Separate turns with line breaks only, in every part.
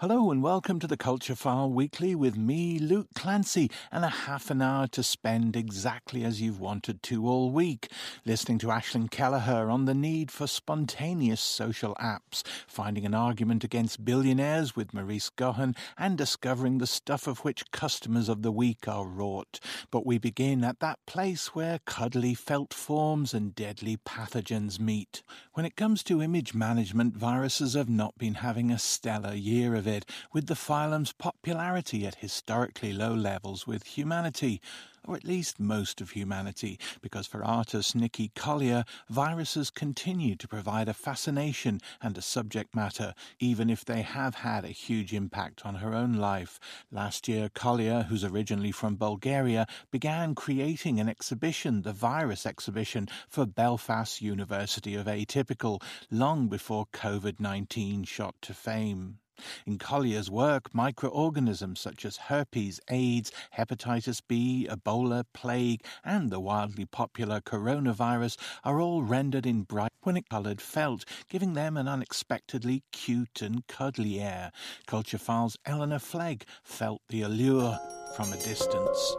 Hello and welcome to the Culture File Weekly with me, Luke Clancy, and a half an hour to spend exactly as you've wanted to all week, listening to Aisling Kelliher on the need for spontaneous social apps, finding an argument against billionaires with Marise Gaughan, and discovering the stuff of which customers of the week are wrought. But we begin at that place where cuddly felt forms and deadly pathogens meet. When it comes to image management, viruses have not been having a stellar year of it, with the phylum's popularity at historically low levels with humanity, or at least most of humanity, because for artist Niki Collier, viruses continue to provide a fascination and a subject matter, even if they have had a huge impact on her own life. Last year, Collier, who's originally from Bulgaria, began creating an exhibition, the Virus Exhibition, for Belfast University of Atypical, long before COVID 19 shot to fame. In Collier's work, microorganisms such as herpes, AIDS, hepatitis B, Ebola, plague, and the wildly popular coronavirus are all rendered in bright coloured felt, giving them an unexpectedly cute and cuddly air. Culture Files' Eleanor Flegg felt the allure from a distance.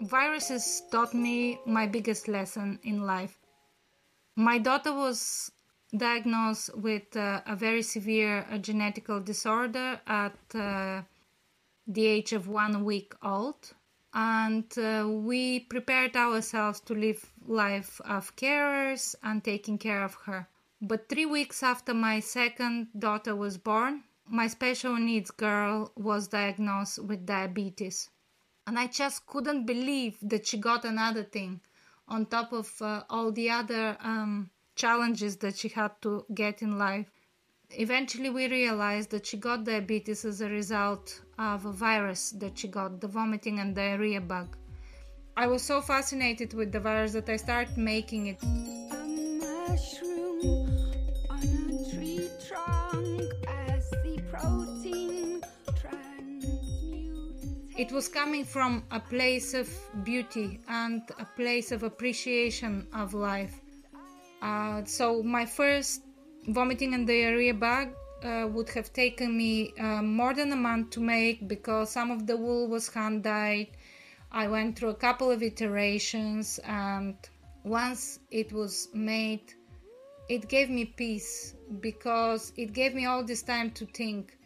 Viruses taught me my biggest lesson in life. My daughter was diagnosed with uh, a very severe uh, disorder at uh, the age of one week old. And uh, we prepared ourselves to live life of carers and taking care of her. But three weeks after my second daughter was born my special needs girl was diagnosed with diabetes. And i just couldn't believe that she got another thing on top of uh, all the other um, challenges that she had to get in life. Eventually, we realized that she got diabetes as a result of a virus that she got, the vomiting and diarrhea bug. I was so fascinated with the virus that I started making it. It was coming from a place of beauty and a place of appreciation of life. Uh, so my first vomiting and diarrhea bag uh, would have taken me uh, more than a month to make because some of the wool was hand dyed. I went through a couple of iterations, and once it was made, it gave me peace because it gave me all this time to think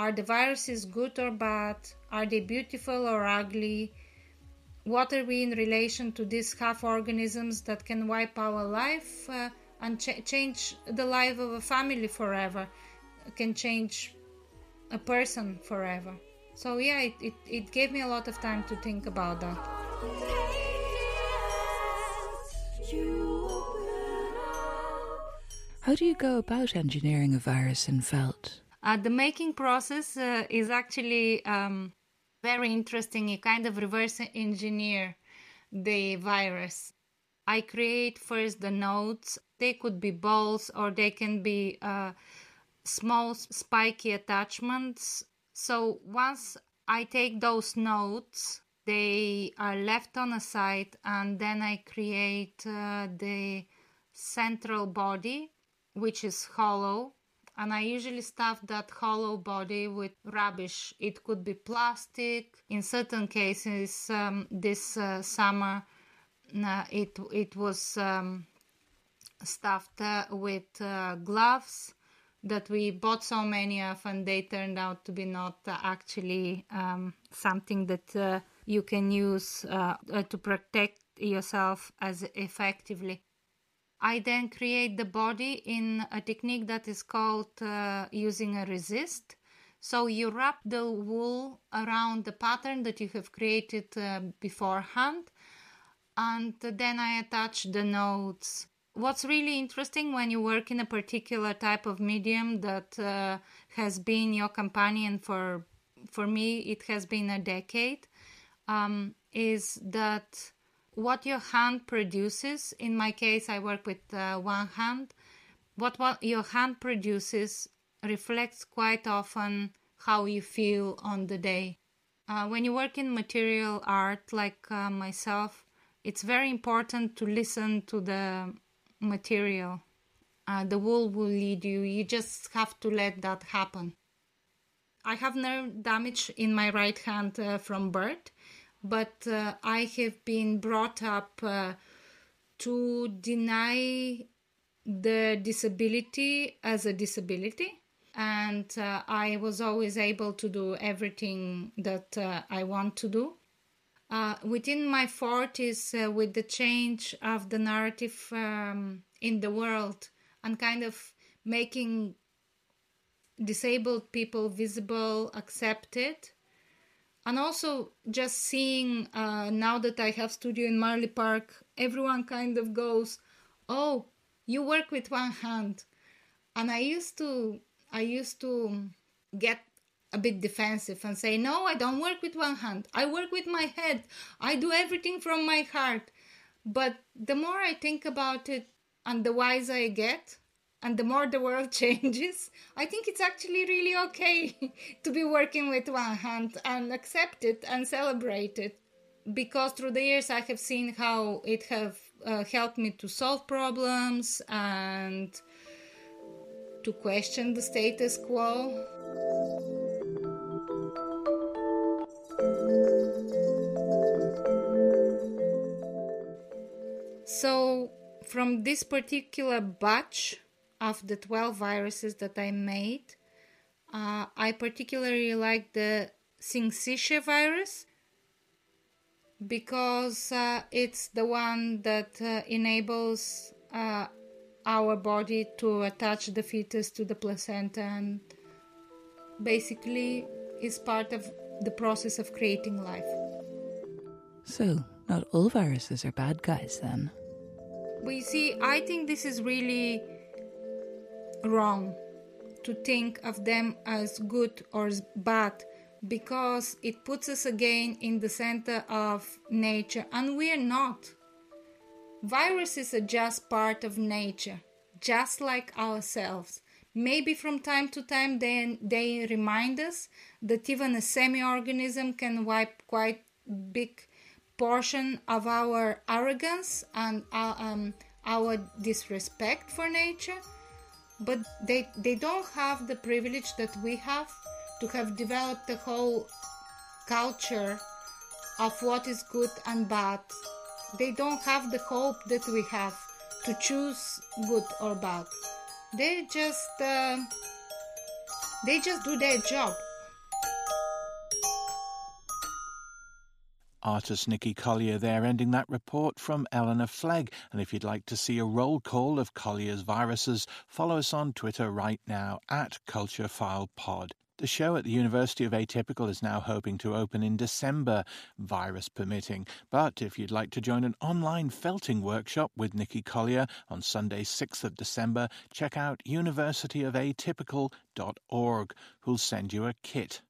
are the viruses good or bad? Are they beautiful or ugly? What are we in relation to these half organisms that can wipe our life uh, and ch- change the life of a family forever can change a person forever. So yeah it, it, it gave me a lot of time to think about that.
How do you go about engineering a virus in felt?
Uh, the making process uh, is actually um, very interesting. You kind of reverse engineer the virus. I create first the nodes. They could be balls or they can be uh, small spiky attachments. So once I take those nodes, they are left on a side, and then I create uh, the central body, which is hollow and I usually stuff that hollow body with rubbish. It could be plastic. In certain cases, um, this uh, summer, uh, it it was um, stuffed uh, with uh, gloves that we bought so many of, and they turned out to be not uh, actually um, something that uh, you can use to protect yourself as effectively. I then create the body in a technique that is called uh, using a resist. So you wrap the wool around the pattern that you have created uh, beforehand, and then I attach the nodes. What's really interesting when you work in a particular type of medium that uh, has been your companion for, for me, it has been a decade, um, is that what your hand produces. In my case, I work with uh, one hand. What, what your hand produces reflects quite often how you feel on the day. Uh, when you work in material art, like uh, myself, it's very important to listen to the material. uh, the wool will lead you. You just have to let that happen. I have nerve damage in my right hand uh, from birth, but uh, I have been brought up uh, to deny the disability as a disability. And uh, I was always able to do everything that uh, I want to do. Uh, within my 40s, with the change of the narrative um, in the world and kind of making disabled people visible, accepted, and also just seeing uh, now that I have studio in Marlay Park, everyone kind of goes, "Oh, you work with one hand," and I used to I used to get a bit defensive and say, "No, I don't work with one hand. I work with my head. I do everything from my heart." But the more I think about it, and the wiser I get, and the more the world changes, I think it's actually really okay to be working with one hand and accept it and celebrate it. Because through the years, I have seen how it have uh, helped me to solve problems and to question the status quo. So, from this particular batch, of the 12 viruses that I made, uh, I particularly like the Syncytia virus because uh, it's the one that uh, enables uh, our body to attach the fetus to the placenta and basically is part of the process of creating life.
So, not all viruses are bad guys then?
Well, you see, I think this is really wrong to think of them as good or bad because it puts us again in the center of nature and we're not. Viruses are just part of nature, just like ourselves. Maybe from time to time they, they remind us that even a semi organism can wipe quite big portion of our arrogance and our, uh, um, our disrespect for nature but they they don't have the privilege that we have to have developed a whole culture of what is good and bad. They don't have the hope that we have to choose good or bad. They just uh, they just do their job
Artist Niki Collier there ending that report from Eleanor Flegg. And if you'd like to see a roll call of Collier's viruses, follow us on Twitter right now at CultureFilePod. The show at the University of Atypical is now hoping to open in December, virus permitting. But if you'd like to join an online felting workshop with Niki Collier on Sunday, 6th of December, check out universityofatypical.org, who'll send you a kit.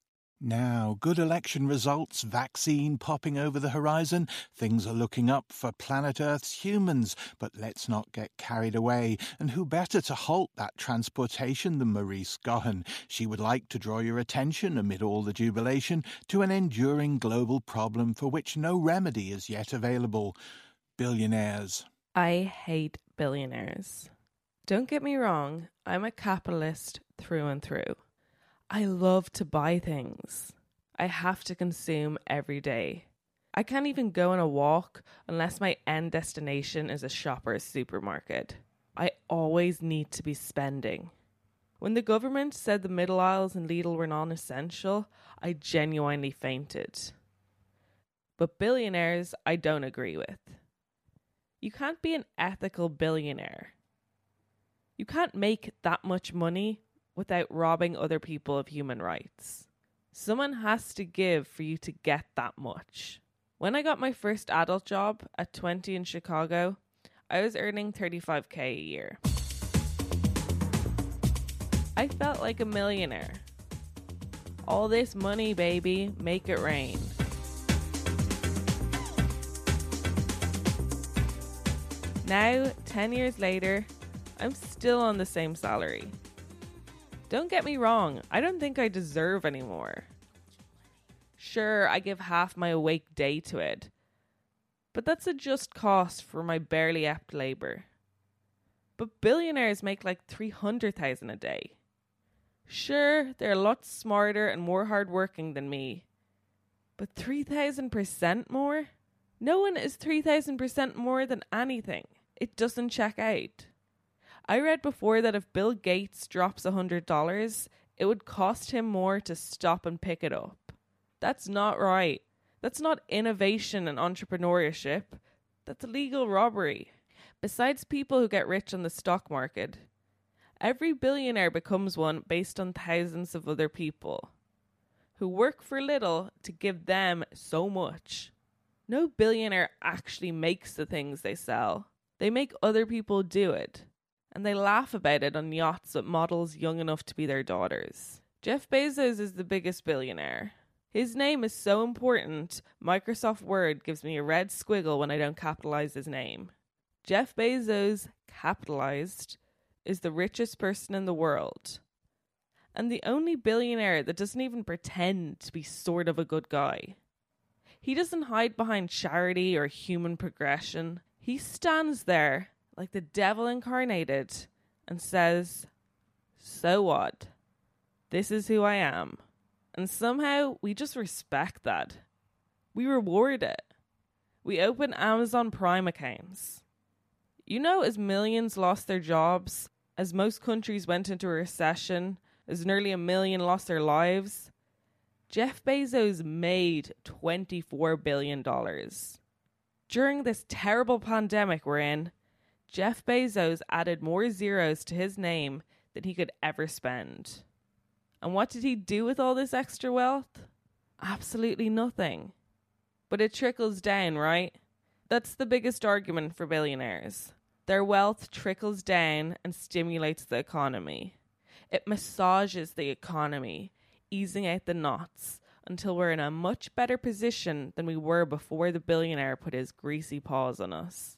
Now, good election results, vaccine popping over the horizon, things are looking up for planet Earth's humans, but let's not get carried away. And who better to halt that transportation than Marise Gaughan? She would like to draw your attention, amid all the jubilation, to an enduring global problem for which no remedy is yet available billionaires.
I hate billionaires. Don't get me wrong, I'm a capitalist through and through. I love to buy things. I have to consume every day. I can't even go on a walk unless my end destination is a shopper's supermarket. I always need to be spending. When the government said the middle aisles and Lidl were non essential, I genuinely fainted. But billionaires, I don't agree with. You can't be an ethical billionaire. You can't make that much money without robbing other people of human rights. Someone has to give for you to get that much. When I got my first adult job at 20 in Chicago, I was earning 35k a year. I felt like a millionaire. All this money, baby, make it rain. Now, 10 years later, I'm still on the same salary. Don't get me wrong, I don't think I deserve any more. Sure, I give half my awake day to it, but that's a just cost for my barely apt labour. But billionaires make like 300,000 a day. Sure, they're a lot smarter and more hardworking than me. But 3,000% more? No one is 3,000% more than anything. It doesn't check out. I read before that if Bill Gates drops $100, it would cost him more to stop and pick it up. That's not right. That's not innovation and entrepreneurship. That's legal robbery. Besides people who get rich on the stock market, every billionaire becomes one based on thousands of other people who work for little to give them so much. No billionaire actually makes the things they sell, they make other people do it. And they laugh about it on yachts with models young enough to be their daughters. Jeff Bezos is the biggest billionaire. His name is so important, Microsoft Word gives me a red squiggle when I don't capitalize his name. Jeff Bezos, capitalized, is the richest person in the world. And the only billionaire that doesn't even pretend to be sort of a good guy. He doesn't hide behind charity or human progression. He stands there like the devil incarnated and says, So what? This is who I am. And somehow we just respect that. We reward it. We open Amazon Prime accounts. You know, as millions lost their jobs, as most countries went into a recession, as nearly a million lost their lives, Jeff Bezos made $24 billion. During this terrible pandemic we're in, Jeff Bezos added more zeros to his name than he could ever spend. And what did he do with all this extra wealth? Absolutely nothing. But it trickles down, right? That's the biggest argument for billionaires. Their wealth trickles down and stimulates the economy. It massages the economy, easing out the knots until we're in a much better position than we were before the billionaire put his greasy paws on us.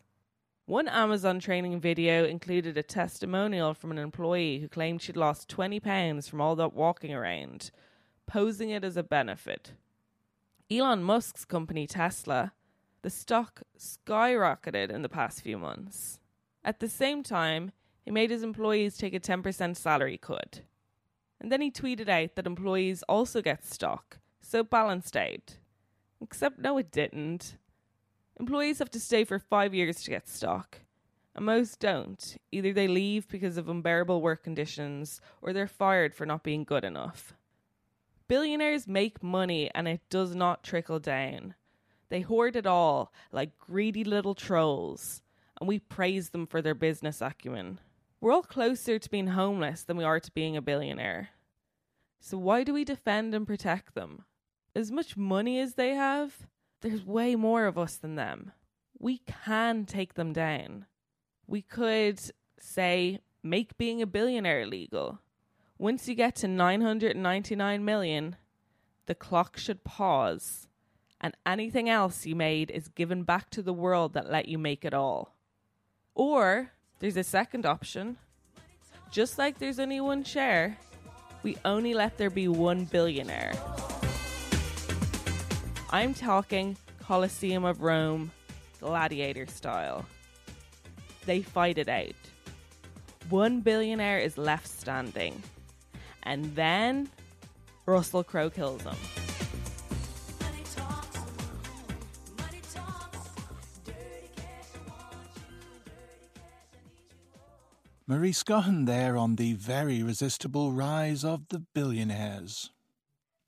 One Amazon training video included a testimonial from an employee who claimed she'd lost 20 pounds from all that walking around, posing it as a benefit. Elon Musk's company Tesla, the stock skyrocketed in the past few months. At the same time, he made his employees take a 10% salary cut. And then he tweeted out that employees also get stock, so balanced out. Except no, it didn't. Employees have to stay for five years to get stock, and most don't. Either they leave because of unbearable work conditions, or they're fired for not being good enough. Billionaires make money and it does not trickle down. They hoard it all like greedy little trolls, and we praise them for their business acumen. We're all closer to being homeless than we are to being a billionaire. So, why do we defend and protect them? As much money as they have, there's way more of us than them. We can take them down. We could say, make being a billionaire illegal. Once you get to 999 million, the clock should pause, and anything else you made is given back to the world that let you make it all. Or there's a second option. Just like there's only one share, we only let there be one billionaire. I'm talking Colosseum of Rome, gladiator style. They fight it out. One billionaire is left standing. And then Russell Crowe kills him.
Marise Gaughan there on the very resistible rise of the billionaires.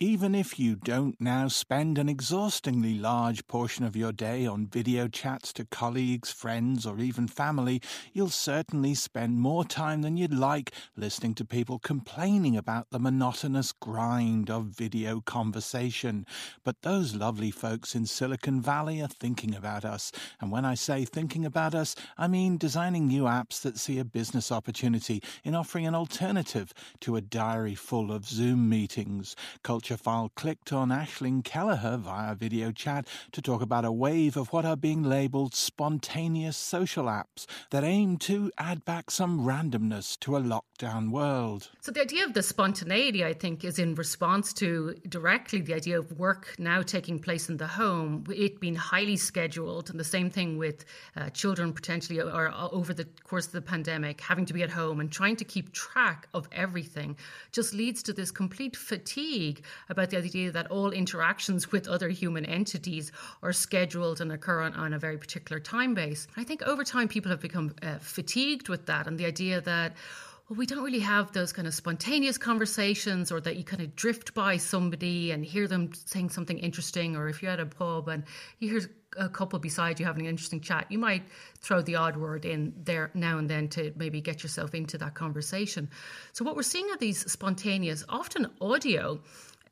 Even if you don't now spend an exhaustingly large portion of your day on video chats to colleagues, friends, or even family, you'll certainly spend more time than you'd like listening to people complaining about the monotonous grind of video conversation. But those lovely folks in Silicon Valley are thinking about us. And when I say thinking about us, I mean designing new apps that see a business opportunity in offering an alternative to a diary full of Zoom meetings. Culture File clicked on Aisling Kelliher via video chat to talk about a wave of what are being labelled spontaneous social apps that aim to add back some randomness to a lockdown world.
So, the idea of the spontaneity, I think, is in response to directly the idea of work now taking place in the home, it being highly scheduled, and the same thing with uh, children potentially or over the course of the pandemic having to be at home and trying to keep track of everything just leads to this complete fatigue about the idea that all interactions with other human entities are scheduled and occur on, on a very particular time base. I think over time people have become uh, fatigued with that and the idea that well, we don't really have those kind of spontaneous conversations or that you kind of drift by somebody and hear them saying something interesting, or if you're at a pub and you hear a couple beside you having an interesting chat, you might throw the odd word in there now and then to maybe get yourself into that conversation. So, what we're seeing are these spontaneous, often audio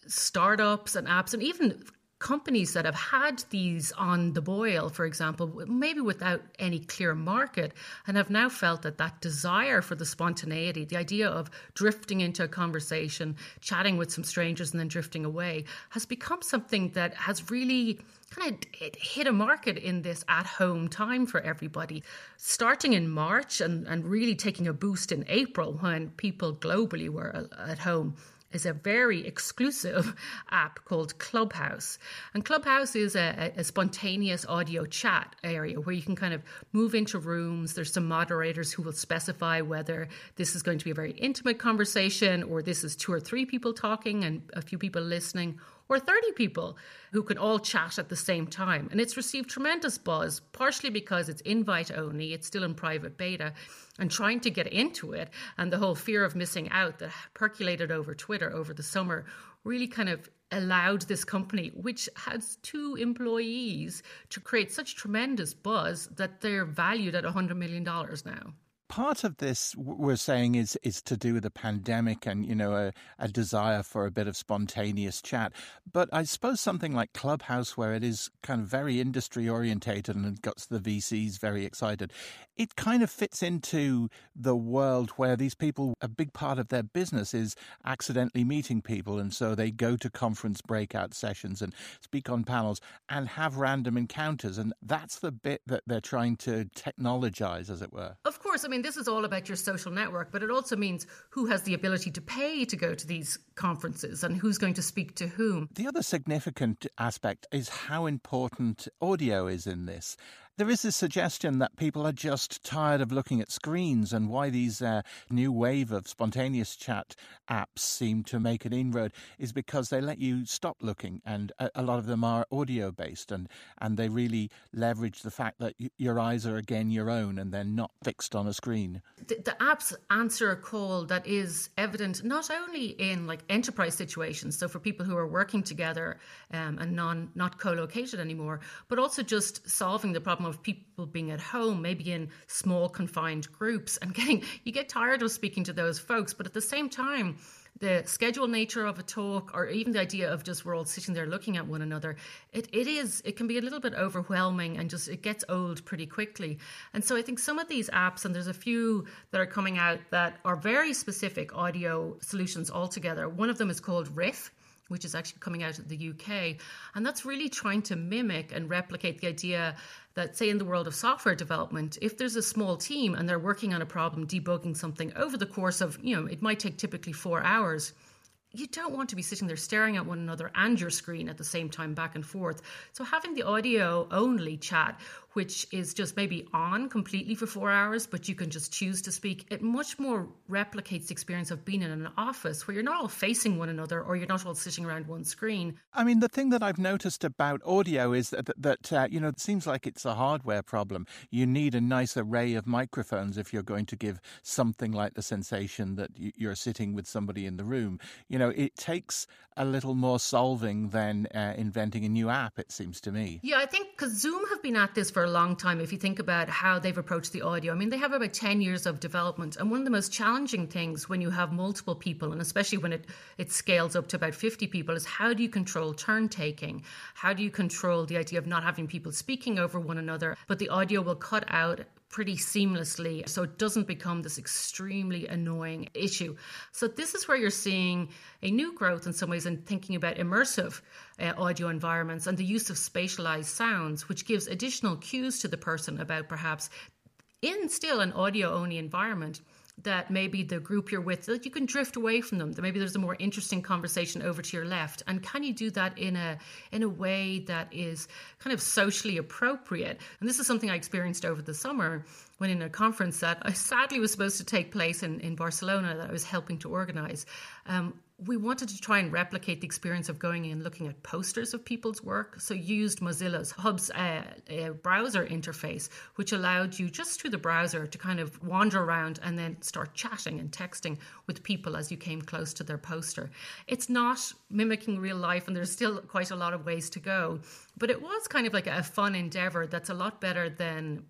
startups and apps, and even companies that have had these on the boil, for example, maybe without any clear market, and have now felt that that desire for the spontaneity, the idea of drifting into a conversation, chatting with some strangers, and then drifting away, has become something that has really kind of hit a market in this at home time for everybody. Starting in March and, and really taking a boost in April when people globally were uh, at home is a very exclusive app called Clubhouse. And Clubhouse is a, a, spontaneous audio chat area where you can kind of move into rooms. There's some moderators who will specify whether this is going to be a very intimate conversation or this is two or three people talking and a few people listening or 30 people who can all chat at the same time. And it's received tremendous buzz, partially because it's invite only, it's still in private beta, and trying to get into it and the whole fear of missing out that percolated over Twitter over the summer really kind of allowed this company, which has two employees, to create such tremendous buzz that they're valued at $100 million now
part of this we're saying is is to do with the pandemic and you know a, a, desire for a bit of spontaneous chat. But i suppose something like clubhouse where it is kind of very industry orientated and got the vcs very excited it kind of fits into the world where these people a big part of their business is accidentally meeting people. And so they go to conference breakout sessions and speak on panels and have random encounters. And that's the bit that they're trying to technologize as it were.
Of course. I mean this is all about your social network, but it also means who has the ability to pay to go to these conferences and who's going to speak to whom.
The other significant aspect is how important audio is in this. There is a suggestion that people are just tired of looking at screens and why these uh, new wave of spontaneous chat apps seem to make an inroad is because they let you stop looking and a, a lot of them are audio based and, and they really leverage the fact that y- your eyes are again your own and they're not fixed on a screen.
The, the apps answer a call that is evident not only in like enterprise situations, so for people who are working together um, and non not co-located anymore, but also just solving the problem problem of people being at home, maybe in small confined groups, and getting you get tired of speaking to those folks. But at the same time, the scheduled nature of a talk or even the idea of just we're all sitting there looking at one another it, it is it can be a little bit overwhelming and just it gets old pretty quickly and so i think some of these apps and there's a few that are coming out that are very specific audio solutions altogether one of them is called riff which is actually coming out of the UK. And that's really trying to mimic and replicate the idea that, say, in the world of software development, if there's a small team and they're working on a problem, debugging something over the course of, you know, it might take typically four hours you don't want to be sitting there staring at one another and your screen at the same time back and forth. So having the audio only chat which is just maybe on completely for four hours, but you can just choose to speak, it much more replicates the experience of being in an office where you're not all facing one another or you're not all sitting around one screen.
I mean, the thing that I've noticed about audio is that, that uh, you know, it seems like it's a hardware problem. You need a nice array of microphones if you're going to give something like the sensation that you're sitting with somebody in the room. You know, it takes a little more solving than uh, inventing a new app, it seems to me.
Yeah, I think because Zoom have been at this for a long time. If you think about how they've approached the audio, I mean, they have about 10 years of development. And one of the most challenging things when you have multiple people, and especially when it, it scales up to about 50 people, is how do you control turn taking? How do you control the idea of not having people speaking over one another, but the audio will cut out pretty seamlessly so it doesn't become this extremely annoying issue. So, this is where you're seeing a new growth in some ways in thinking about immersive uh, audio environments and the use of spatialized sounds, which gives additional cues to the person about perhaps in still an audio only environment that maybe the group you're with that you can drift away from them. That maybe there's a more interesting conversation over to your left. And can you do that in a in a way that is kind of socially appropriate? And this is something i experienced over the summer when in a conference that I sadly was supposed to take place in, in Barcelona that I was helping to organize. Um, we wanted to try and replicate the experience of going in and looking at posters of people's work. So used Mozilla's Hubs uh, uh, browser interface, which allowed you just through the browser to kind of wander around and then start chatting and texting with people as you came close to their poster. It's not mimicking real life, and there's still quite a lot of ways to go. But it was kind of like a fun endeavor that's a lot better than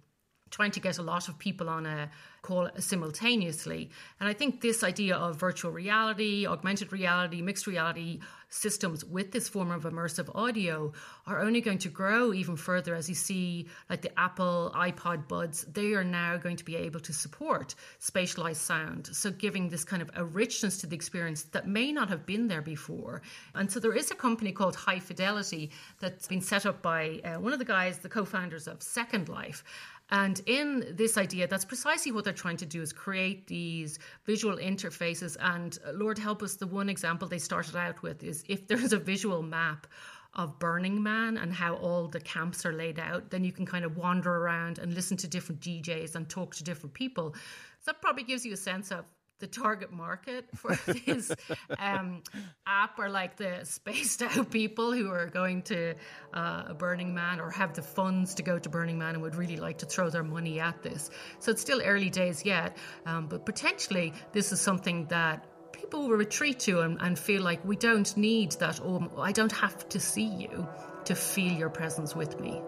trying to get a lot of people on a call simultaneously. And I think this idea of virtual reality, augmented reality, mixed reality systems with this form of immersive audio are only going to grow even further as you see like the Apple iPod buds. They are now going to be able to support spatialized sound. So giving this kind of a richness to the experience that may not have been there before. And so there is a company called High Fidelity that's been set up by uh, one of the guys the co-founders of Second Life and in this idea, that's precisely what they're trying to do is create these visual interfaces. And uh, Lord help us, the one example they started out with is if there's a visual map of Burning Man and how all the camps are laid out, then you can kind of wander around and listen to different DJs and talk to different people. So that probably gives you a sense of the target market for this um, app are like the spaced out people who are going to uh, Burning Man or have the funds to go to Burning Man and would really like to throw their money at this. So it's still early days yet, um, but potentially this is something that people will retreat to and, and feel like we don't need that, oh, I don't have to see you to feel your presence with me.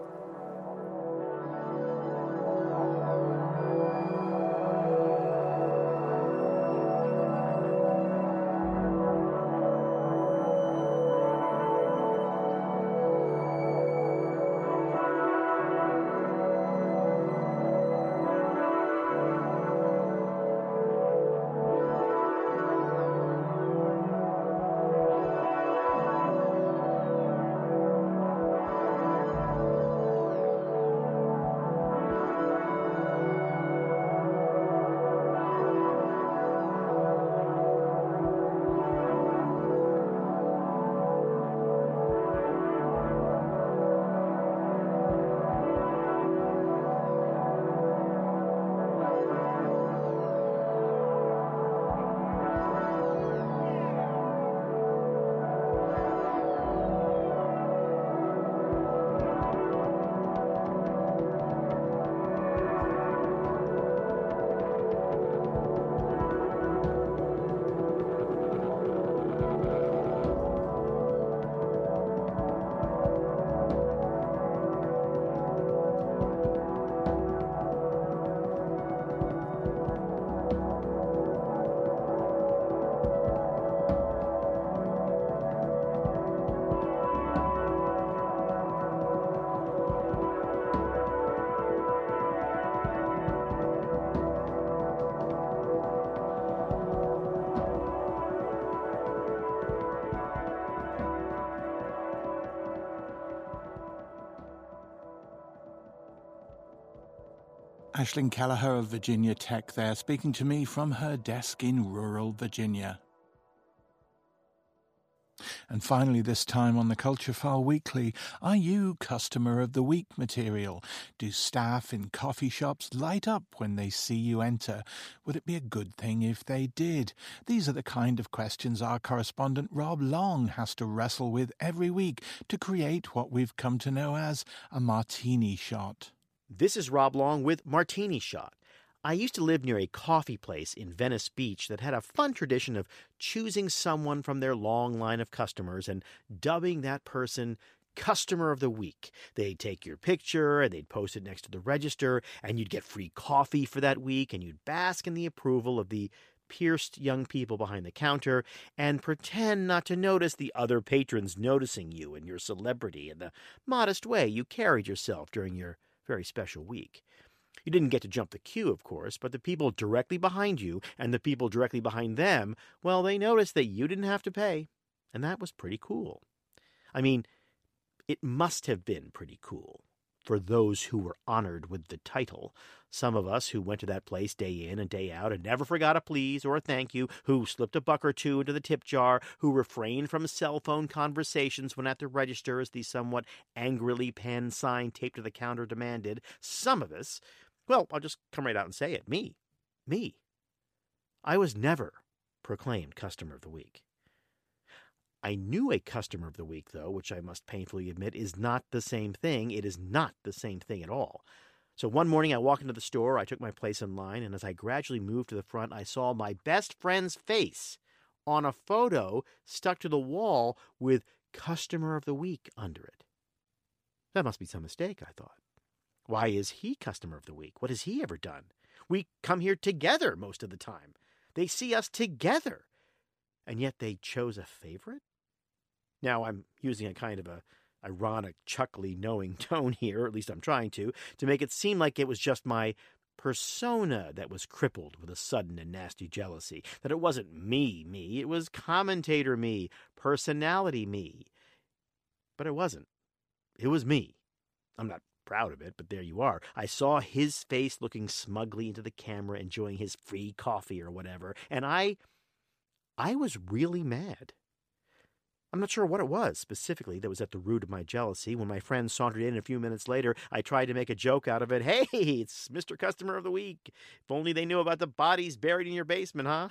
Aisling Kelliher of Virginia Tech there, speaking to me from her desk in rural Virginia. And finally, this time on the Culture File Weekly, are you customer of the week material? Do staff in coffee shops light up when they see you enter? Would it be a good thing if they did? These are the kind of questions our correspondent Rob Long has to wrestle with every week to create what we've come to know as a martini shot.
This is Rob Long with Martini Shot. I used to live near a coffee place in Venice Beach that had a fun tradition of choosing someone from their long line of customers and dubbing that person Customer of the Week. They'd take your picture and they'd post it next to the register, and you'd get free coffee for that week, and you'd bask in the approval of the pierced young people behind the counter and pretend not to notice the other patrons noticing you and your celebrity and the modest way you carried yourself during your very special week. You didn't get to jump the queue, of course, but the people directly behind you and the people directly behind them, well, they noticed that you didn't have to pay. And that was pretty cool. I mean, it must have been pretty cool for those who were honored with the title. Some of us who went to that place day in and day out and never forgot a please or a thank you, who slipped a buck or two into the tip jar, who refrained from cell phone conversations when at the register as the somewhat angrily penned sign taped to the counter demanded, some of us well, I'll just come right out and say it. Me. Me. I was never proclaimed Customer of the Week. I knew a Customer of the Week, though, which I must painfully admit is not the same thing. It is not the same thing at all. So one morning I walked into the store, I took my place in line, and as I gradually moved to the front, I saw my best friend's face on a photo stuck to the wall with Customer of the Week under it. That must be some mistake, I thought. Why is he customer of the week? What has he ever done? We come here together most of the time. They see us together. And yet they chose a favorite? Now I'm using a kind of a ironic, chuckly, knowing tone here, or at least I'm trying to, to make it seem like it was just my persona that was crippled with a sudden and nasty jealousy. That it wasn't me, me, it was commentator me, personality me. But it wasn't. It was me. I'm not proud of it, but there you are. I saw his face looking smugly into the camera, enjoying his free coffee or whatever, and I. I was really mad. I'm not sure what it was specifically that was at the root of my jealousy. When my friend sauntered in a few minutes later, I tried to make a joke out of it. Hey, it's Mr. Customer of the Week. If only they knew about the bodies buried in your basement, huh?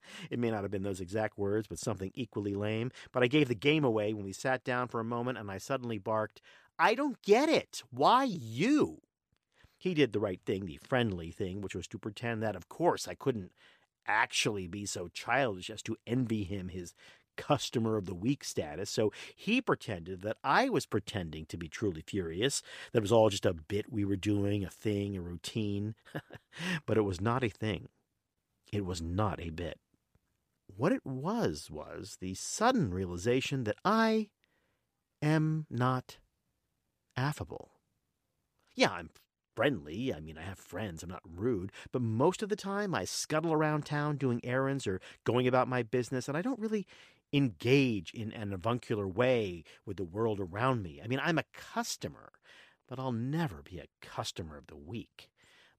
it may not have been those exact words, but something equally lame. But I gave the game away when we sat down for a moment and I suddenly barked, I don't get it. Why you? He did the right thing, the friendly thing, which was to pretend that, of course, I couldn't actually be so childish as to envy him his customer of the week status. So he pretended that I was pretending to be truly furious, that it was all just a bit we were doing, a thing, a routine. but it was not a thing. It was not a bit. What it was was the sudden realization that I am not affable. Yeah, I'm friendly. I mean, I have friends. I'm not rude. But most of the time, I scuttle around town doing errands or going about my business, and I don't really engage in an avuncular way with the world around me. I mean, I'm a customer, but I'll never be a customer of the week.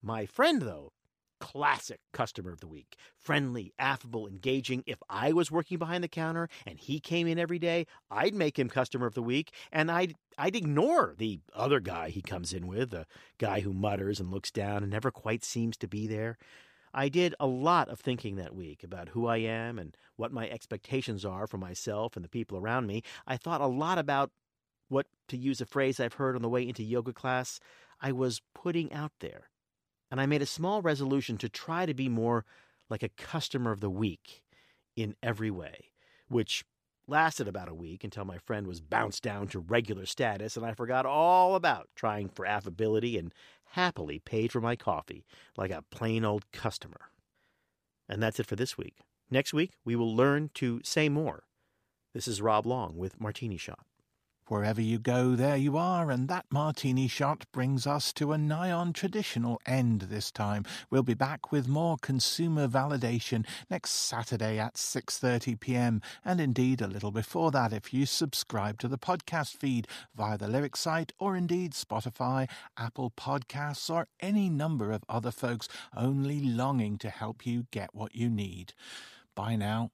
My friend, though, classic customer of the week. Friendly, affable, engaging. If I was working behind the counter and he came in every day, I'd make him customer of the week and I'd I'd ignore the other guy he comes in with, the guy who mutters and looks down and never quite seems to be there. I did a lot of thinking that week about who I am and what my expectations are for myself and the people around me. I thought a lot about what, to use a phrase I've heard on the way into yoga class, I was putting out there and I made a small resolution to try to be more like a customer of the week in every way, which lasted about a week until my friend was bounced down to regular status and I forgot all about trying for affability and happily paid for my coffee like a plain old customer. And that's it for this week. Next week, we will learn to say more. This is Rob Long with Martini Shot.
Wherever you go, there you are, and that martini shot brings us to a nigh on traditional end this time. We'll be back with more consumer validation next Saturday at 6:30 p.m. and indeed a little before that if you subscribe to the podcast feed via the Lyric site or indeed Spotify, Apple Podcasts or any number of other folks only longing to help you get what you need. Bye now.